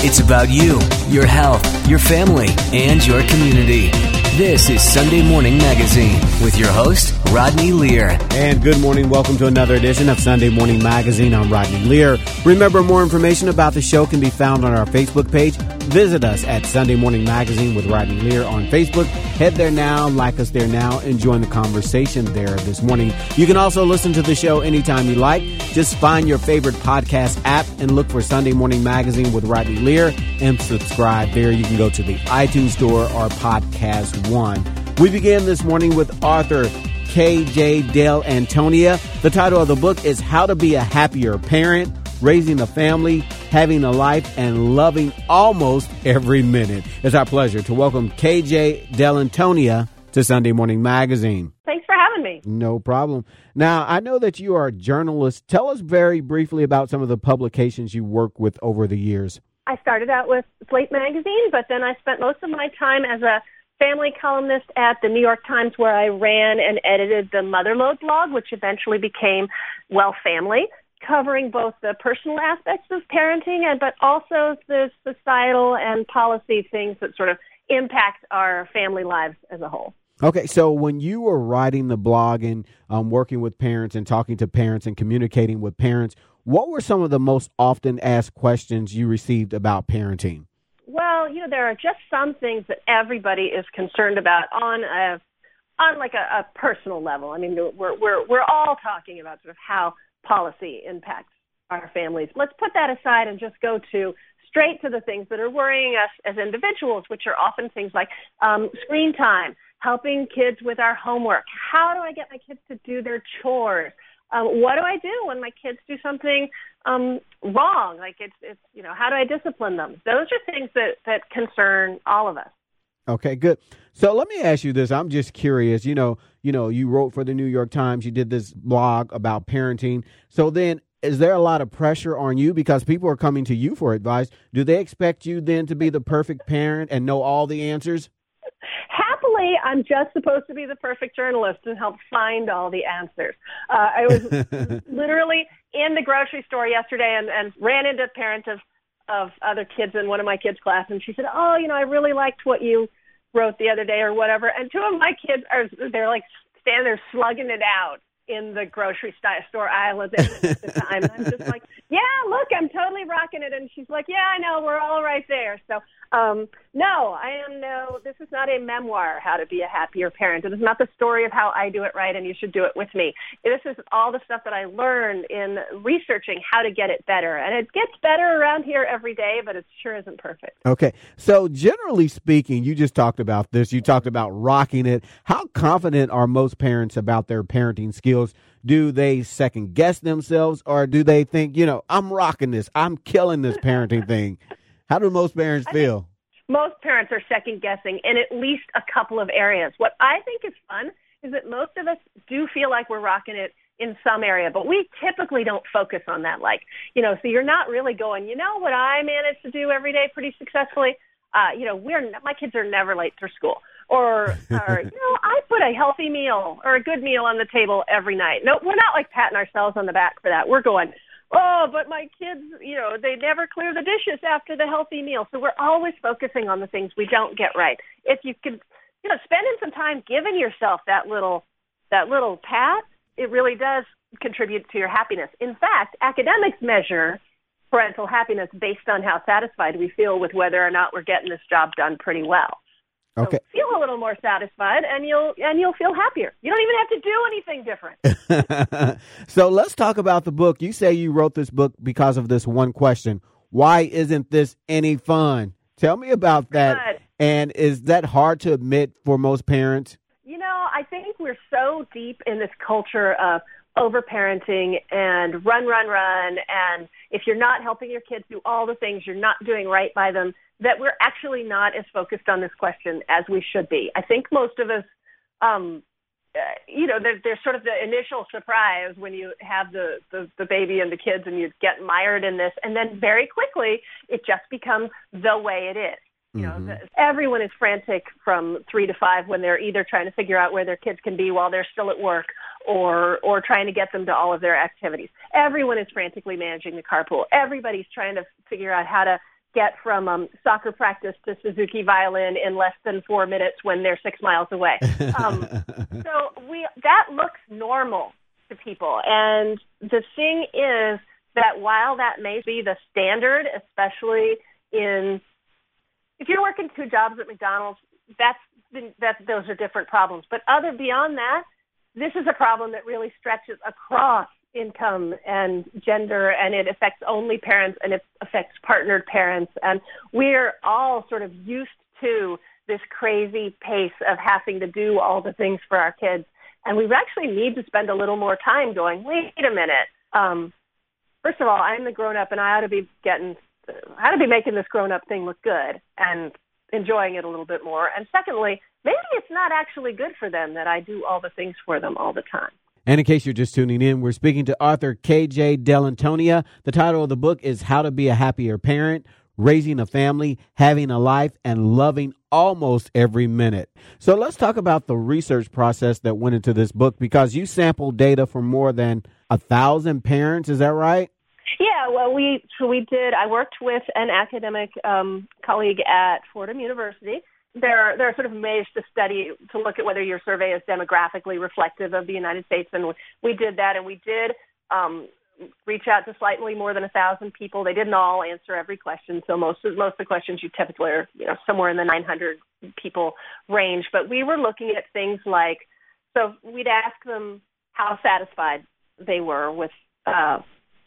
It's about you, your health, your family, and your community. This is Sunday Morning Magazine with your host, Rodney Lear. And good morning. Welcome to another edition of Sunday Morning Magazine. I'm Rodney Lear. Remember, more information about the show can be found on our Facebook page. Visit us at Sunday Morning Magazine with Rodney Lear on Facebook. Head there now, like us there now, and join the conversation there this morning. You can also listen to the show anytime you like. Just find your favorite podcast app and look for Sunday Morning Magazine with Rodney Lear and subscribe there. You can go to the iTunes Store or Podcast One. We begin this morning with author KJ Dell'Antonia. The title of the book is How to Be a Happier Parent, Raising a Family, Having a Life, and Loving Almost Every Minute. It's our pleasure to welcome KJ Dell'Antonia to Sunday Morning Magazine. Thanks for having me. No problem. Now, I know that you are a journalist. Tell us very briefly about some of the publications you work with over the years. I started out with Slate Magazine, but then I spent most of my time as a family columnist at the New York Times where I ran and edited the Motherlode blog, which eventually became Well Family, covering both the personal aspects of parenting and but also the societal and policy things that sort of impact our family lives as a whole. Okay, so when you were writing the blog and um, working with parents and talking to parents and communicating with parents, what were some of the most often asked questions you received about parenting? You know, there are just some things that everybody is concerned about on a on like a, a personal level. I mean, we're we're we're all talking about sort of how policy impacts our families. Let's put that aside and just go to straight to the things that are worrying us as individuals, which are often things like um, screen time, helping kids with our homework. How do I get my kids to do their chores? Um, what do I do when my kids do something um, wrong? Like it's, it's, you know, how do I discipline them? Those are things that, that concern all of us. Okay, good. So let me ask you this. I'm just curious. You know, you know, you wrote for the New York Times. You did this blog about parenting. So then, is there a lot of pressure on you because people are coming to you for advice? Do they expect you then to be the perfect parent and know all the answers? Happily, I'm just supposed to be the perfect journalist and help find all the answers. Uh, I was literally in the grocery store yesterday and, and ran into parents of of other kids in one of my kids' class, and she said, "Oh, you know, I really liked what you wrote the other day, or whatever." And two of my kids are they're like standing there slugging it out in the grocery store aisle at the time. I'm just like, "Yeah, look, I'm totally rocking it." And she's like, "Yeah, I know, we're all right there." So, um, no, I am no. This is not a memoir, How to Be a Happier Parent. It is not the story of how I do it right, and you should do it with me. This is all the stuff that I learned in researching how to get it better, and it gets better around here every day, but it sure isn't perfect. Okay, so generally speaking, you just talked about this. You talked about rocking it. How confident are most parents about their parenting skills? Do they second guess themselves, or do they think, you know, I'm rocking this, I'm killing this parenting thing? How do most parents feel? Most parents are second guessing in at least a couple of areas. What I think is fun is that most of us do feel like we're rocking it in some area, but we typically don't focus on that. Like, you know, so you're not really going, you know, what I manage to do every day pretty successfully. Uh, you know, we're my kids are never late for school, or, or you know, I put a healthy meal or a good meal on the table every night. No, we're not like patting ourselves on the back for that. We're going, oh, but my kids, you know, they never clear the dishes after the healthy meal. So we're always focusing on the things we don't get right. If you could, you know, spending some time giving yourself that little, that little pat, it really does contribute to your happiness. In fact, academics measure parental happiness based on how satisfied we feel with whether or not we're getting this job done pretty well. Okay. So feel a little more satisfied and you'll and you'll feel happier. You don't even have to do anything different. so let's talk about the book. You say you wrote this book because of this one question. Why isn't this any fun? Tell me about that. And is that hard to admit for most parents? You know, I think we're so deep in this culture of overparenting and run, run, run. And if you're not helping your kids do all the things, you're not doing right by them that we're actually not as focused on this question as we should be. I think most of us, um, uh, you know, there, there's sort of the initial surprise when you have the, the, the baby and the kids and you get mired in this. And then very quickly, it just becomes the way it is. You know, mm-hmm. everyone is frantic from three to five when they're either trying to figure out where their kids can be while they're still at work or or trying to get them to all of their activities. Everyone is frantically managing the carpool. Everybody's trying to figure out how to get from um, soccer practice to Suzuki violin in less than four minutes when they're six miles away. Um, so we that looks normal to people, and the thing is that while that may be the standard, especially in if you're working two jobs at McDonald's, that's that those are different problems. But other beyond that, this is a problem that really stretches across income and gender and it affects only parents and it affects partnered parents. And we're all sort of used to this crazy pace of having to do all the things for our kids. And we actually need to spend a little more time going wait a minute. Um first of all i'm the grown up and i ought to be getting Ought to be making this grown up thing look good and enjoying it a little bit more and secondly maybe it's not actually good for them that i do all the things for them all the time and in case you're just tuning in, we're speaking to author KJ Dell'Antonia. The title of the book is How to Be a Happier Parent, Raising a Family, Having a Life, and Loving Almost Every Minute. So let's talk about the research process that went into this book because you sampled data from more than a thousand parents. Is that right? Yeah, well, we so we did. I worked with an academic um, colleague at Fordham University there there are sort of ways to study to look at whether your survey is demographically reflective of the United States, and we did that, and we did um, reach out to slightly more than a thousand people. They didn't all answer every question, so most of, most of the questions you typically are you know somewhere in the 900 people range. But we were looking at things like so we'd ask them how satisfied they were with uh,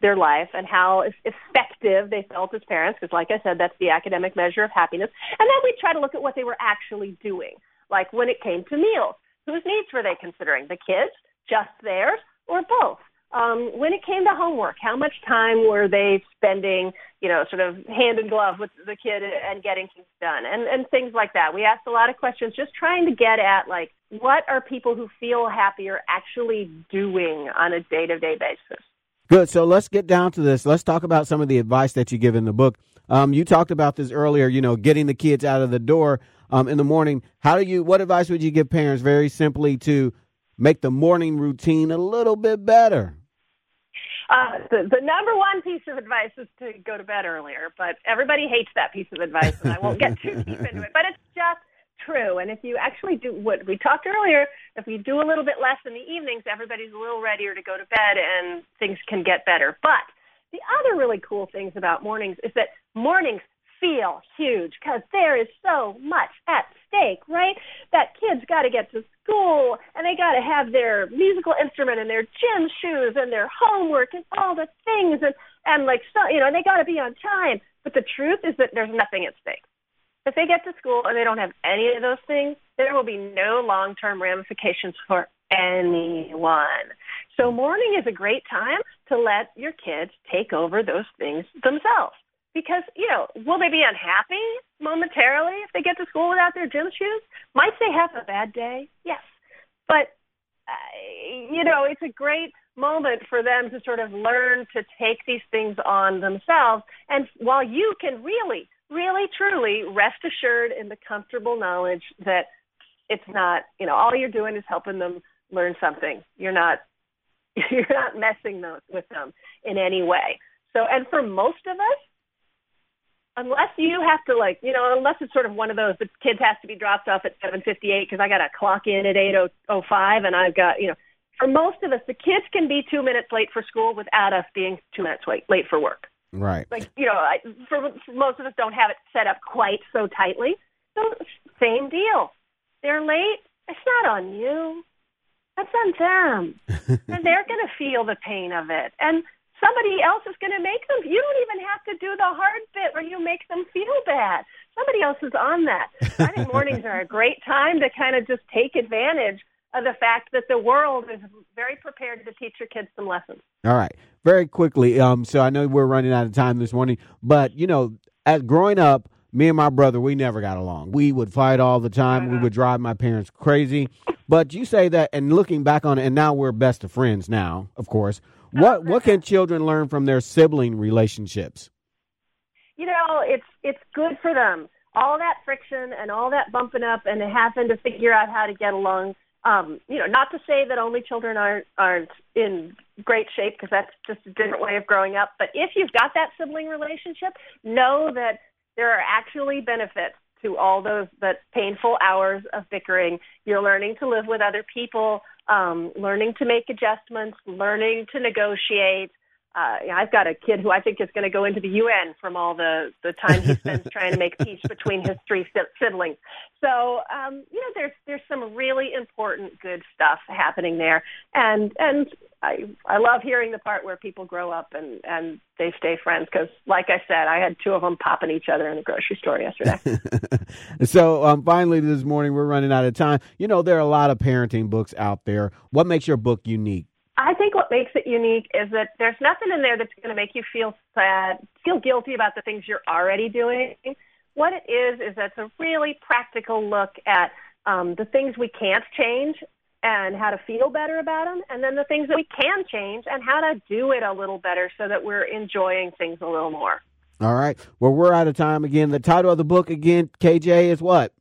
their life and how effective they felt as parents, because like I said, that's the academic measure of happiness. And then we try to look at what they were actually doing, like when it came to meals. Whose needs were they considering? The kids, just theirs, or both? Um, when it came to homework, how much time were they spending, you know, sort of hand in glove with the kid and getting things done and, and things like that. We asked a lot of questions just trying to get at like, what are people who feel happier actually doing on a day to day basis? Good. So let's get down to this. Let's talk about some of the advice that you give in the book. Um, you talked about this earlier. You know, getting the kids out of the door um, in the morning. How do you? What advice would you give parents? Very simply to make the morning routine a little bit better. Uh, the, the number one piece of advice is to go to bed earlier, but everybody hates that piece of advice, and I won't get too deep into it. But it's true. And if you actually do what we talked earlier, if you do a little bit less in the evenings, everybody's a little readier to go to bed and things can get better. But the other really cool things about mornings is that mornings feel huge because there is so much at stake, right? That kids got to get to school and they got to have their musical instrument and their gym shoes and their homework and all the things and and like so you know they got to be on time. But the truth is that there's nothing at stake. If they get to school and they don't have any of those things, there will be no long-term ramifications for anyone. So morning is a great time to let your kids take over those things themselves. Because, you know, will they be unhappy momentarily if they get to school without their gym shoes? Might they have a bad day? Yes. But, uh, you know, it's a great moment for them to sort of learn to take these things on themselves. And while you can really really truly rest assured in the comfortable knowledge that it's not, you know, all you're doing is helping them learn something. You're not you're not messing with them in any way. So, and for most of us, unless you have to like, you know, unless it's sort of one of those, the kids has to be dropped off at 7:58 because I got to clock in at 8:05, and I've got, you know, for most of us, the kids can be two minutes late for school without us being two minutes late late for work. Right. Like, you know, I, for, for most of us don't have it set up quite so tightly. So same deal. They're late. It's not on you. That's on them. and they're going to feel the pain of it. And somebody else is going to make them. You don't even have to do the hard bit where you make them feel bad. Somebody else is on that. I think mornings are a great time to kind of just take advantage of the fact that the world is very prepared to teach your kids some lessons. All right, very quickly. Um, so I know we're running out of time this morning, but you know, as growing up, me and my brother, we never got along. We would fight all the time. We would drive my parents crazy. But you say that, and looking back on it, and now we're best of friends. Now, of course, what what can children learn from their sibling relationships? You know, it's it's good for them. All that friction and all that bumping up and having to figure out how to get along um, you know, not to say that only children aren't aren't in great shape because that's just a different way of growing up. But if you've got that sibling relationship, know that there are actually benefits to all those that painful hours of bickering. You're learning to live with other people, um, learning to make adjustments, learning to negotiate. Uh, I've got a kid who I think is going to go into the UN from all the the time he spends trying to make peace between his three siblings. So, um, you know, there's there's some really important good stuff happening there, and and I I love hearing the part where people grow up and and they stay friends because, like I said, I had two of them popping each other in the grocery store yesterday. so, um, finally, this morning we're running out of time. You know, there are a lot of parenting books out there. What makes your book unique? I think what makes it unique is that there's nothing in there that's going to make you feel sad, feel guilty about the things you're already doing. What it is is that it's a really practical look at um, the things we can't change and how to feel better about them, and then the things that we can change and how to do it a little better so that we're enjoying things a little more. All right. Well, we're out of time again. The title of the book again, KJ, is what?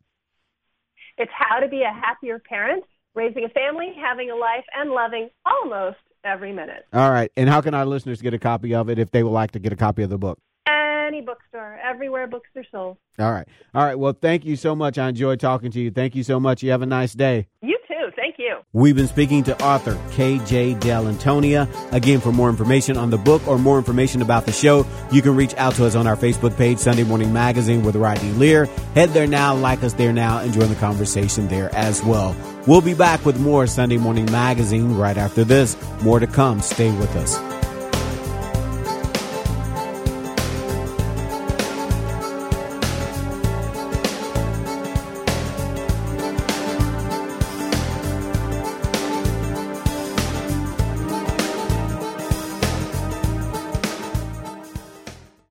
It's How to Be a Happier Parent, Raising a Family, Having a Life, and Loving Almost Every Minute. All right. And how can our listeners get a copy of it if they would like to get a copy of the book? Any bookstore, everywhere books are sold. All right. All right. Well, thank you so much. I enjoyed talking to you. Thank you so much. You have a nice day. You too. Thank you. We've been speaking to author KJ Dell'Antonia. Again, for more information on the book or more information about the show, you can reach out to us on our Facebook page, Sunday Morning Magazine with Rodney Lear. Head there now, like us there now, and join the conversation there as well. We'll be back with more Sunday Morning Magazine right after this. More to come. Stay with us.